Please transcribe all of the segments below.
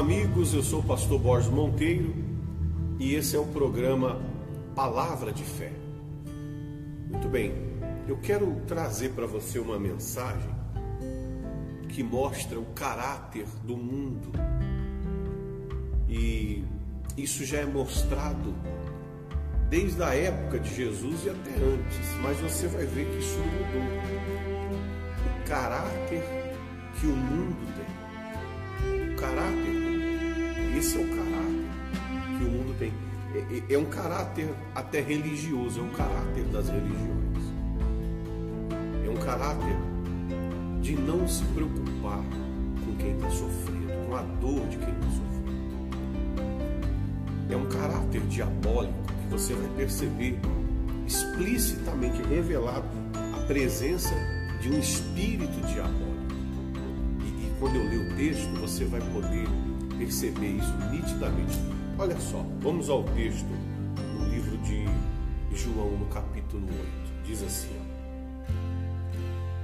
Amigos. Eu sou o pastor Borges Monteiro e esse é o programa Palavra de Fé. Muito bem, eu quero trazer para você uma mensagem que mostra o caráter do mundo e isso já é mostrado desde a época de Jesus e até antes, mas você vai ver que isso mudou. O caráter que o mundo tem. O caráter, esse é o caráter que o mundo tem. É, é, é um caráter até religioso, é um caráter das religiões. É um caráter de não se preocupar com quem está sofrendo, com a dor de quem está sofrendo. É um caráter diabólico você vai perceber explicitamente revelado a presença de um espírito diabólico. E, e quando eu ler o texto, você vai poder perceber isso nitidamente. Olha só, vamos ao texto no livro de João, no capítulo 8. Diz assim: ó,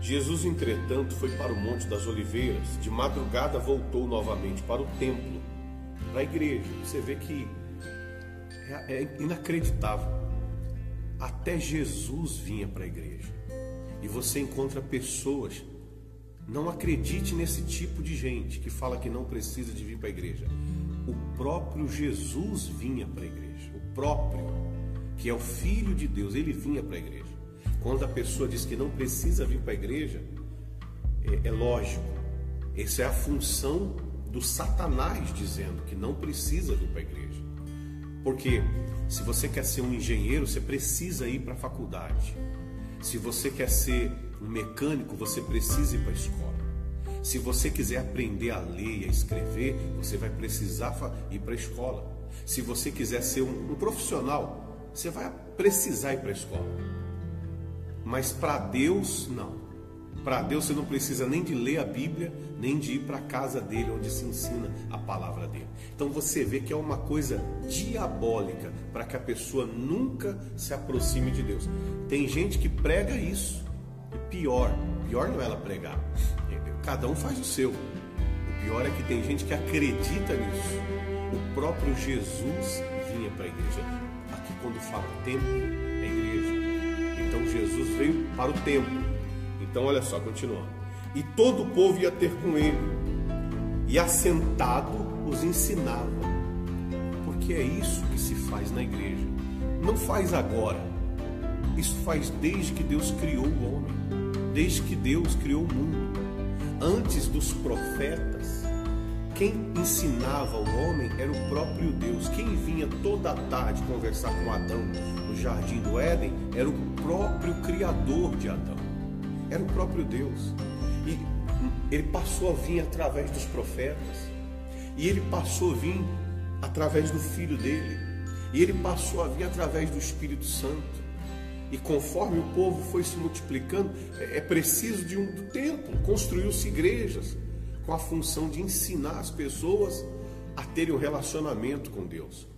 Jesus, entretanto, foi para o Monte das Oliveiras. De madrugada voltou novamente para o templo, para a igreja. Você vê que é, é inacreditável. Até Jesus vinha para a igreja. E você encontra pessoas. Não acredite nesse tipo de gente que fala que não precisa de vir para a igreja. O próprio Jesus vinha para a igreja. O próprio, que é o Filho de Deus, ele vinha para a igreja. Quando a pessoa diz que não precisa vir para a igreja, é, é lógico. Essa é a função do Satanás dizendo que não precisa vir para a igreja. Porque se você quer ser um engenheiro, você precisa ir para a faculdade. Se você quer ser um mecânico, você precisa ir para a escola. Se você quiser aprender a ler e a escrever, você vai precisar ir para a escola. Se você quiser ser um, um profissional, você vai precisar ir para a escola. Mas para Deus, não. Para Deus você não precisa nem de ler a Bíblia, nem de ir para a casa dele, onde se ensina a palavra dele. Então você vê que é uma coisa diabólica para que a pessoa nunca se aproxime de Deus. Tem gente que prega isso. E pior, pior não é ela pregar. Cada um faz o seu. O pior é que tem gente que acredita nisso. O próprio Jesus vinha para a igreja. Aqui quando fala templo, é igreja. Então Jesus veio para o templo então, olha só, continuando. E todo o povo ia ter com ele, e assentado os ensinava. Porque é isso que se faz na igreja. Não faz agora. Isso faz desde que Deus criou o homem, desde que Deus criou o mundo. Antes dos profetas, quem ensinava o homem era o próprio Deus. Quem vinha toda a tarde conversar com Adão no jardim do Éden era o próprio Criador de Adão era o próprio Deus. E ele passou a vir através dos profetas, e ele passou a vir através do filho dele, e ele passou a vir através do Espírito Santo. E conforme o povo foi se multiplicando, é, é preciso de um templo, construiu-se igrejas com a função de ensinar as pessoas a terem um relacionamento com Deus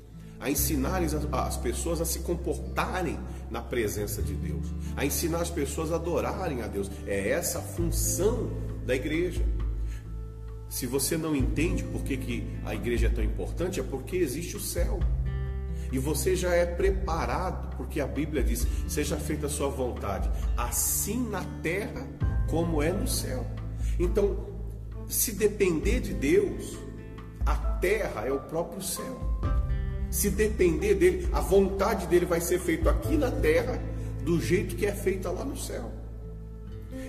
a ensinar as pessoas a se comportarem na presença de Deus, a ensinar as pessoas a adorarem a Deus. É essa a função da igreja. Se você não entende por que, que a igreja é tão importante, é porque existe o céu. E você já é preparado, porque a Bíblia diz: seja feita a sua vontade, assim na terra como é no céu. Então, se depender de Deus, a terra é o próprio céu. Se depender dele, a vontade dele vai ser feita aqui na terra, do jeito que é feita lá no céu.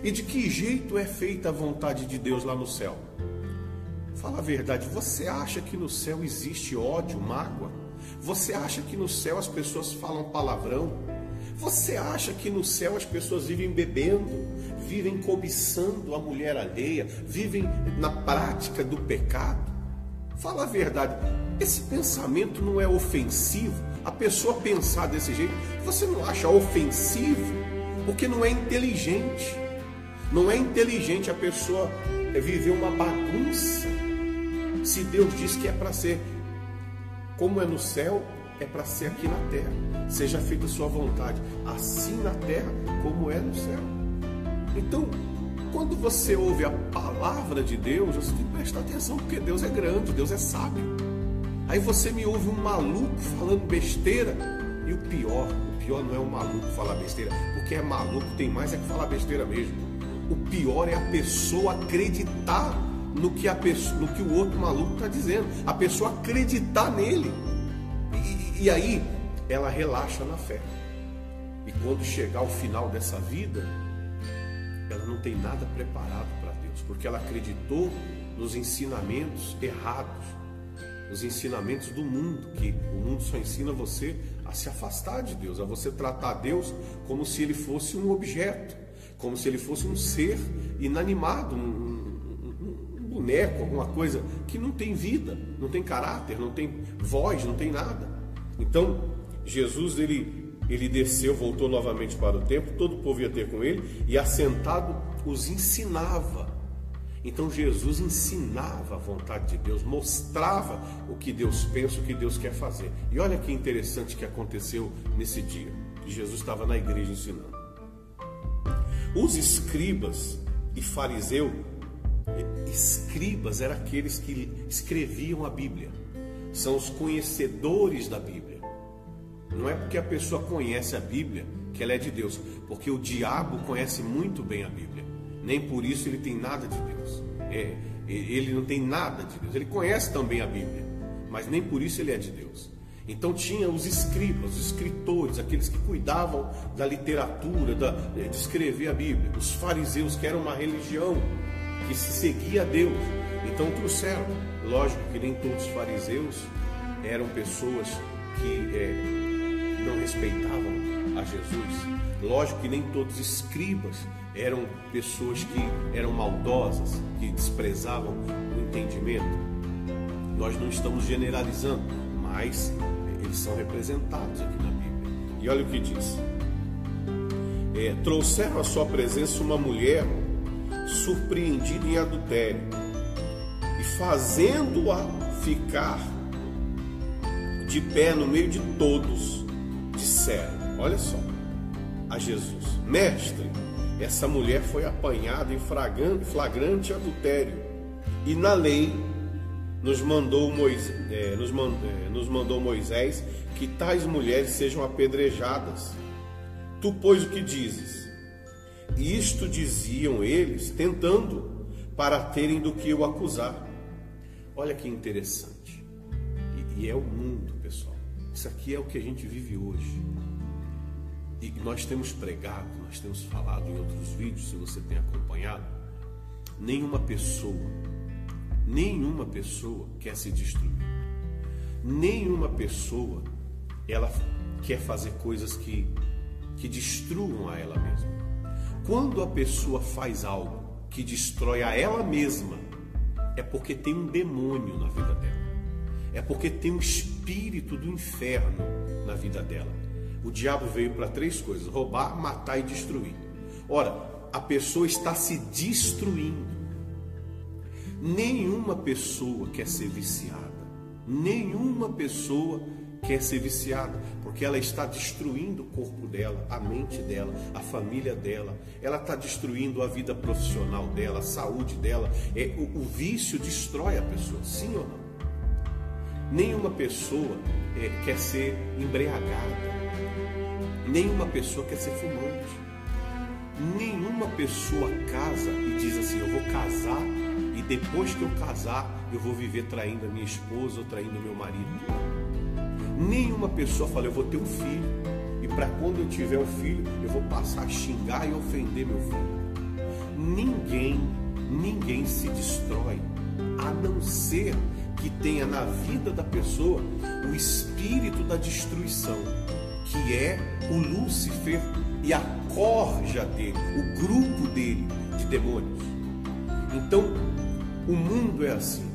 E de que jeito é feita a vontade de Deus lá no céu? Fala a verdade, você acha que no céu existe ódio, mágoa? Você acha que no céu as pessoas falam palavrão? Você acha que no céu as pessoas vivem bebendo, vivem cobiçando a mulher alheia, vivem na prática do pecado? Fala a verdade, esse pensamento não é ofensivo? A pessoa pensar desse jeito, você não acha ofensivo? Porque não é inteligente. Não é inteligente a pessoa viver uma bagunça. Se Deus diz que é para ser como é no céu, é para ser aqui na terra. Seja feita a sua vontade, assim na terra como é no céu. Então, quando você ouve a palavra de Deus, você tem que prestar atenção, porque Deus é grande, Deus é sábio. Aí você me ouve um maluco falando besteira, e o pior, o pior não é o maluco falar besteira, porque é maluco, tem mais é que falar besteira mesmo. O pior é a pessoa acreditar no que, a pessoa, no que o outro maluco está dizendo, a pessoa acreditar nele. E, e aí ela relaxa na fé. E quando chegar ao final dessa vida, ela não tem nada preparado para Deus, porque ela acreditou nos ensinamentos errados, nos ensinamentos do mundo, que o mundo só ensina você a se afastar de Deus, a você tratar Deus como se ele fosse um objeto, como se ele fosse um ser inanimado, um, boneco, alguma coisa que não tem vida, não tem caráter, não tem voz, não tem nada. Então, Jesus ele ele desceu, voltou novamente para o templo, todo o povo ia ter com ele, e assentado os ensinava. Então Jesus ensinava a vontade de Deus, mostrava o que Deus pensa, o que Deus quer fazer. E olha que interessante que aconteceu nesse dia, Jesus estava na igreja ensinando. Os escribas e fariseu, escribas eram aqueles que escreviam a Bíblia, são os conhecedores da Bíblia. Não é porque a pessoa conhece a Bíblia que ela é de Deus, porque o diabo conhece muito bem a Bíblia. Nem por isso ele tem nada de Deus. É, ele não tem nada de Deus. Ele conhece também a Bíblia, mas nem por isso ele é de Deus. Então tinha os escribas, os escritores, aqueles que cuidavam da literatura, da, de escrever a Bíblia, os fariseus, que eram uma religião que se seguia a Deus. Então trouxeram. Lógico que nem todos os fariseus eram pessoas que é, não respeitavam a Jesus. Lógico que nem todos os escribas eram pessoas que eram maldosas, que desprezavam o entendimento. Nós não estamos generalizando, mas eles são representados aqui na Bíblia. E olha o que diz: é, trouxeram à sua presença uma mulher surpreendida em adultério e fazendo-a ficar de pé no meio de todos, disseram: Olha só, a Jesus: Mestre, essa mulher foi apanhada em flagrante adultério, e na lei nos mandou, Moisés, é, nos mandou Moisés que tais mulheres sejam apedrejadas. Tu, pois, o que dizes? Isto diziam eles, tentando, para terem do que o acusar. Olha que interessante. E, e é o mundo, pessoal. Isso aqui é o que a gente vive hoje. E nós temos pregado, nós temos falado em outros vídeos, se você tem acompanhado, nenhuma pessoa, nenhuma pessoa quer se destruir. Nenhuma pessoa ela quer fazer coisas que que destruam a ela mesma. Quando a pessoa faz algo que destrói a ela mesma, é porque tem um demônio na vida dela é porque tem um espírito do inferno na vida dela. O diabo veio para três coisas: roubar, matar e destruir. Ora, a pessoa está se destruindo. Nenhuma pessoa quer ser viciada. Nenhuma pessoa quer ser viciada, porque ela está destruindo o corpo dela, a mente dela, a família dela, ela está destruindo a vida profissional dela, a saúde dela. É, o, o vício destrói a pessoa, sim ou não? Nenhuma pessoa é, quer ser embriagada. Nenhuma pessoa quer ser fumante. Nenhuma pessoa casa e diz assim: Eu vou casar e depois que eu casar eu vou viver traindo a minha esposa ou traindo meu marido. Nenhuma pessoa fala: Eu vou ter um filho e para quando eu tiver um filho eu vou passar a xingar e ofender meu filho. Ninguém, ninguém se destrói a não ser que tenha na vida da pessoa o espírito da destruição, que é o Lúcifer e a corja dele, o grupo dele de demônios. Então, o mundo é assim.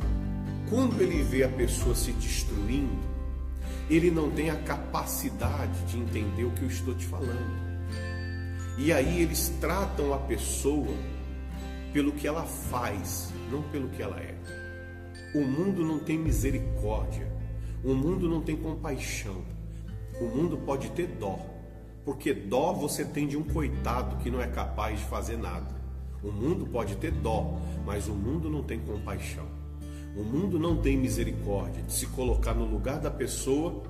Quando ele vê a pessoa se destruindo, ele não tem a capacidade de entender o que eu estou te falando. E aí eles tratam a pessoa pelo que ela faz, não pelo que ela é. O mundo não tem misericórdia, o mundo não tem compaixão, o mundo pode ter dó, porque dó você tem de um coitado que não é capaz de fazer nada. O mundo pode ter dó, mas o mundo não tem compaixão. O mundo não tem misericórdia de se colocar no lugar da pessoa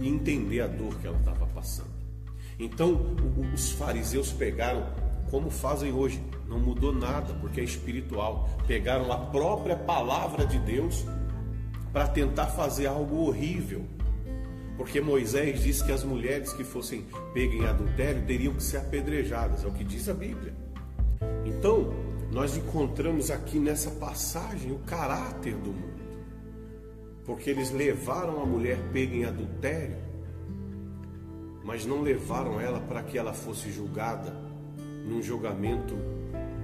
e entender a dor que ela estava passando. Então, os fariseus pegaram, como fazem hoje, não mudou nada, porque é espiritual. Pegaram a própria palavra de Deus para tentar fazer algo horrível. Porque Moisés disse que as mulheres que fossem pegas em adultério teriam que ser apedrejadas, é o que diz a Bíblia. Então, nós encontramos aqui nessa passagem o caráter do mundo. Porque eles levaram a mulher pega em adultério, mas não levaram ela para que ela fosse julgada num julgamento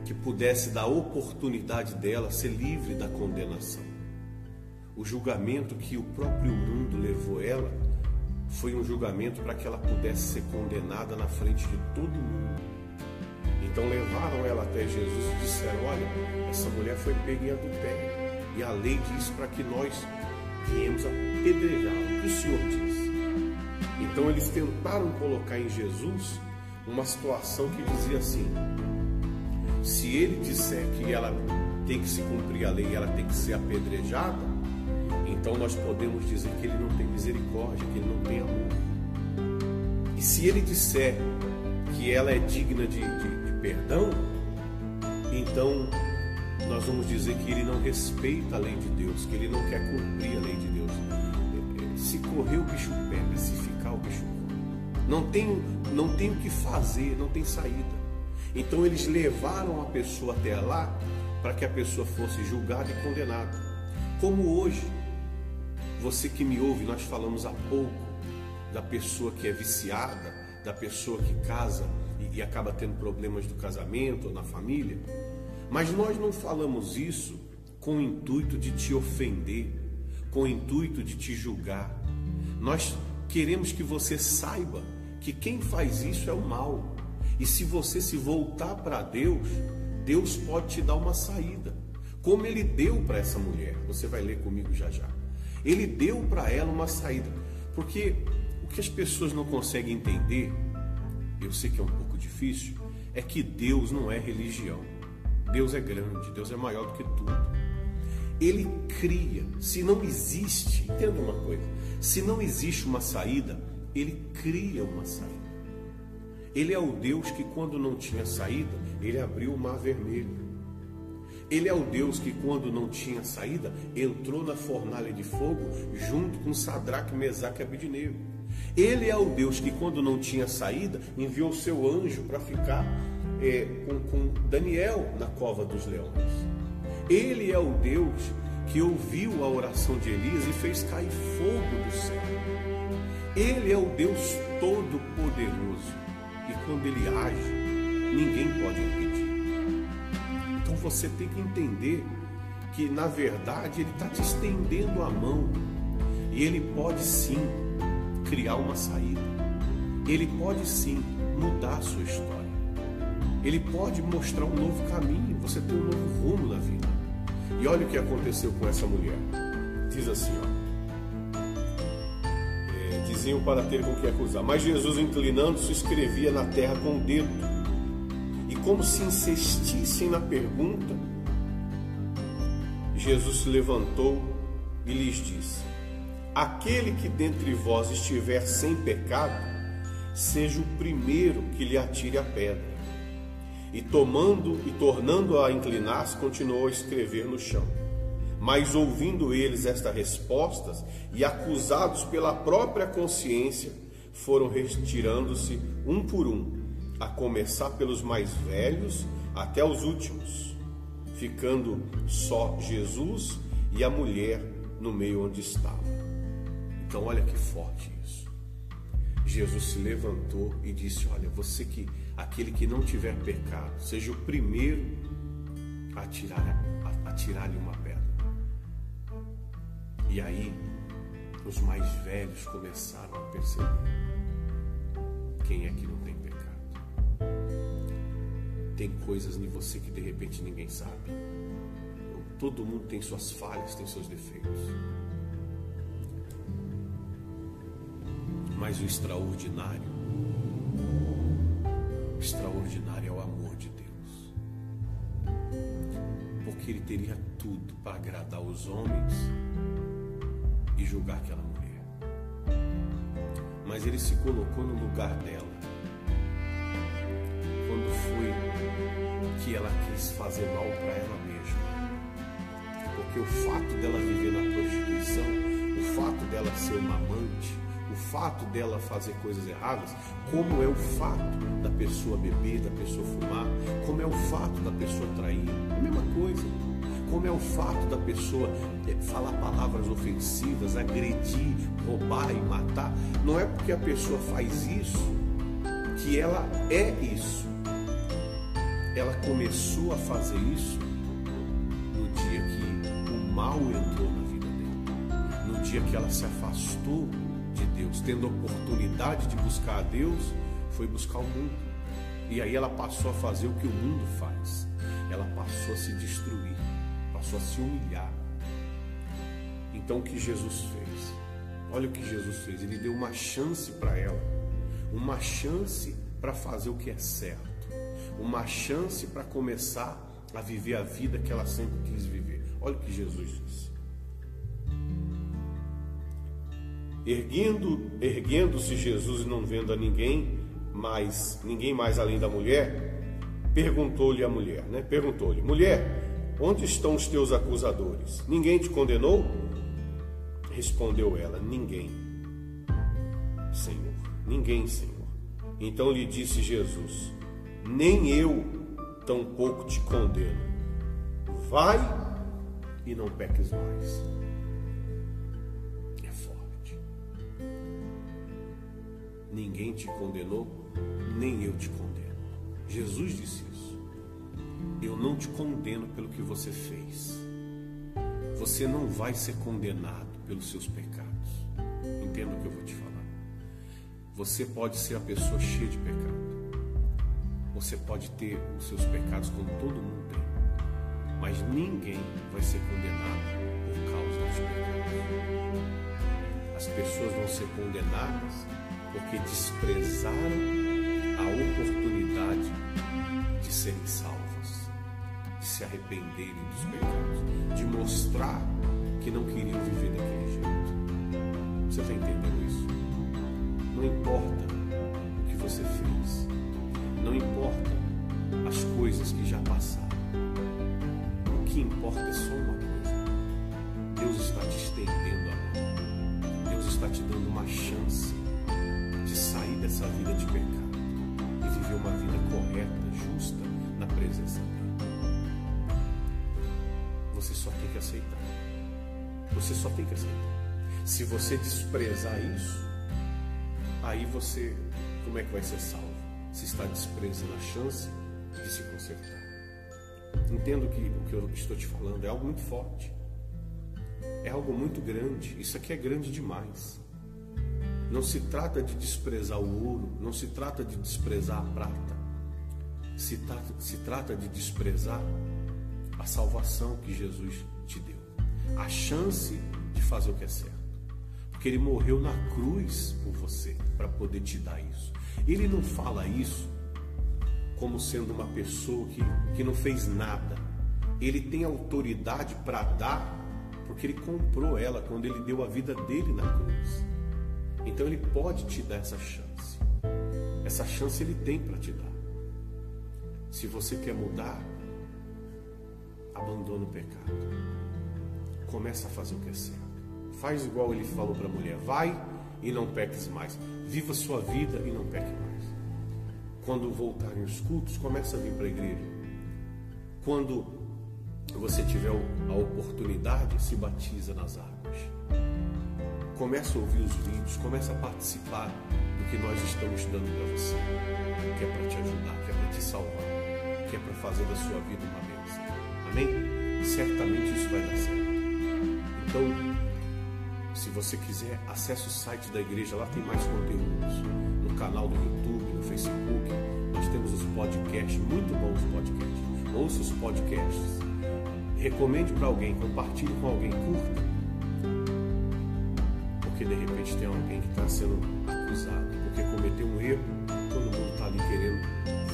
que pudesse dar oportunidade dela ser livre da condenação. O julgamento que o próprio mundo levou ela foi um julgamento para que ela pudesse ser condenada na frente de todo mundo. Então levaram ela até Jesus e disseram: Olha, essa mulher foi pega em adultério. E a lei diz para que nós viemos apedrejá-la. O que o Senhor diz? Então eles tentaram colocar em Jesus uma situação que dizia assim: se ele disser que ela tem que se cumprir a lei e ela tem que ser apedrejada, então nós podemos dizer que ele não tem misericórdia, que ele não tem amor. E se ele disser que ela é digna de, de perdão, então nós vamos dizer que ele não respeita a lei de Deus, que ele não quer cumprir a lei de Deus. Se correr o bicho pega, se ficar o bicho come. Não tem, não tem o que fazer, não tem saída. Então eles levaram a pessoa até lá para que a pessoa fosse julgada e condenada. Como hoje, você que me ouve, nós falamos há pouco da pessoa que é viciada, da pessoa que casa e, e acaba tendo problemas do casamento ou na família. Mas nós não falamos isso com o intuito de te ofender, com o intuito de te julgar. Nós queremos que você saiba que quem faz isso é o mal. E se você se voltar para Deus, Deus pode te dar uma saída. Como ele deu para essa mulher. Você vai ler comigo já já. Ele deu para ela uma saída. Porque o que as pessoas não conseguem entender, eu sei que é um pouco difícil, é que Deus não é religião. Deus é grande, Deus é maior do que tudo. Ele cria. Se não existe, entenda uma coisa: se não existe uma saída, ele cria uma saída. Ele é o Deus que, quando não tinha saída, ele abriu o mar vermelho. Ele é o Deus que, quando não tinha saída, entrou na fornalha de fogo junto com Sadraque, Mesaque e Abidnego. Ele é o Deus que, quando não tinha saída, enviou seu anjo para ficar é, com, com Daniel na cova dos leões. Ele é o Deus que ouviu a oração de Elias e fez cair fogo do céu. Ele é o Deus Todo-Poderoso e quando ele age, ninguém pode impedir. Então você tem que entender que na verdade ele está te estendendo a mão e ele pode sim criar uma saída. Ele pode sim mudar a sua história. Ele pode mostrar um novo caminho. Você tem um novo rumo na vida. E olha o que aconteceu com essa mulher. Diz assim, ó diziam para ter com que acusar. Mas Jesus, inclinando-se, escrevia na terra com o dedo. E como se insistissem na pergunta, Jesus se levantou e lhes disse: Aquele que dentre vós estiver sem pecado, seja o primeiro que lhe atire a pedra. E tomando e tornando a inclinar-se, continuou a escrever no chão. Mas ouvindo eles estas respostas e acusados pela própria consciência, foram retirando-se um por um, a começar pelos mais velhos até os últimos, ficando só Jesus e a mulher no meio onde estava. Então, olha que forte isso. Jesus se levantou e disse: Olha, você que aquele que não tiver pecado, seja o primeiro a tirar-lhe tirar uma pedra. E aí, os mais velhos começaram a perceber quem é que não tem pecado. Tem coisas em você que de repente ninguém sabe. Todo mundo tem suas falhas, tem seus defeitos. Mas o extraordinário, o extraordinário é o amor de Deus. que ele teria tudo para agradar os homens e julgar aquela mulher. Mas ele se colocou no lugar dela. Quando foi que ela quis fazer mal para ela mesma. Porque o fato dela viver na prostituição, o fato dela ser uma amante, fato dela fazer coisas erradas, como é o fato da pessoa beber, da pessoa fumar, como é o fato da pessoa trair, é a mesma coisa. Como é o fato da pessoa eh, falar palavras ofensivas, agredir, roubar e matar, não é porque a pessoa faz isso que ela é isso. Ela começou a fazer isso no dia que o mal entrou na vida dela, no dia que ela se afastou Deus, tendo a oportunidade de buscar a Deus, foi buscar o mundo. E aí ela passou a fazer o que o mundo faz. Ela passou a se destruir, passou a se humilhar. Então o que Jesus fez? Olha o que Jesus fez. Ele deu uma chance para ela, uma chance para fazer o que é certo, uma chance para começar a viver a vida que ela sempre quis viver. Olha o que Jesus disse. Erguendo, erguendo-se Jesus e não vendo a ninguém, mais ninguém mais além da mulher, perguntou-lhe a mulher, né? Perguntou-lhe: Mulher, onde estão os teus acusadores? Ninguém te condenou? Respondeu ela: Ninguém, Senhor, ninguém, Senhor. Então lhe disse Jesus: Nem eu tampouco te condeno. Vai e não peques mais. Ninguém te condenou, nem eu te condeno. Jesus disse isso. Eu não te condeno pelo que você fez. Você não vai ser condenado pelos seus pecados. Entenda o que eu vou te falar. Você pode ser a pessoa cheia de pecado. Você pode ter os seus pecados como todo mundo tem. Mas ninguém vai ser condenado por causa dos pecados. As pessoas vão ser condenadas porque desprezaram a oportunidade de serem salvas, de se arrependerem dos pecados, de mostrar que não queriam viver daquele jeito. Você está entendendo isso? Não importa o que você fez, não importa as coisas que já passaram. O que importa é só uma coisa: Deus está te estendendo a mão, Deus está te dando uma chance dessa vida de pecado e viver uma vida correta, justa na presença dele. Você só tem que aceitar. Você só tem que aceitar. Se você desprezar isso, aí você, como é que vai ser salvo? Se está desprezando a chance de se consertar. Entendo que o que eu estou te falando é algo muito forte. É algo muito grande. Isso aqui é grande demais. Não se trata de desprezar o ouro, não se trata de desprezar a prata. Se trata, se trata de desprezar a salvação que Jesus te deu, a chance de fazer o que é certo. Porque ele morreu na cruz por você, para poder te dar isso. Ele não fala isso como sendo uma pessoa que, que não fez nada. Ele tem autoridade para dar, porque ele comprou ela quando ele deu a vida dele na cruz. Então ele pode te dar essa chance. Essa chance ele tem para te dar. Se você quer mudar, abandona o pecado. Começa a fazer o que é certo. Faz igual ele falou para a mulher: vai e não peques mais. Viva sua vida e não peque mais. Quando voltarem os cultos, começa a vir para a igreja. Quando você tiver a oportunidade, se batiza nas águas. Começa a ouvir os vídeos, começa a participar do que nós estamos dando para você, que é para te ajudar, que é para te salvar, que é para fazer da sua vida uma bênção. Amém? Certamente isso vai dar certo. Então, se você quiser, acesse o site da igreja, lá tem mais conteúdos. No canal do YouTube, no Facebook, nós temos os podcasts, muito bons podcasts. Ouça os podcasts. Recomende para alguém, compartilhe com alguém, curta porque de repente tem alguém que está sendo acusado, porque cometeu um erro, todo mundo está ali querendo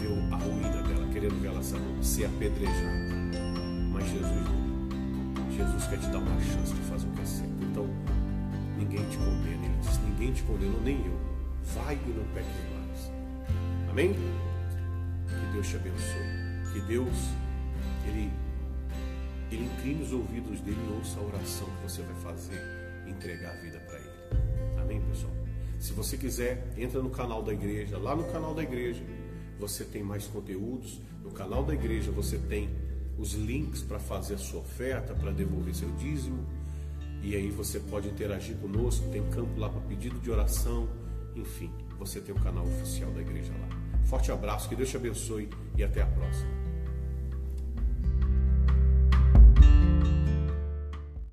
ver a ruína dela, querendo ver ela ser apedrejada. Mas Jesus não. Jesus quer te dar uma chance de fazer o que é certo. Então, ninguém te condena. Ele disse: ninguém te condenou, nem eu. Vai e não peques mais. Amém? Que Deus te abençoe. Que Deus, Ele, Ele incline os ouvidos dele e ouça a oração que você vai fazer entregar a vida para Ele. Se você quiser, entra no canal da igreja. Lá no canal da igreja você tem mais conteúdos. No canal da igreja você tem os links para fazer a sua oferta, para devolver seu dízimo. E aí você pode interagir conosco. Tem campo lá para pedido de oração. Enfim, você tem o canal oficial da igreja lá. Forte abraço, que Deus te abençoe e até a próxima.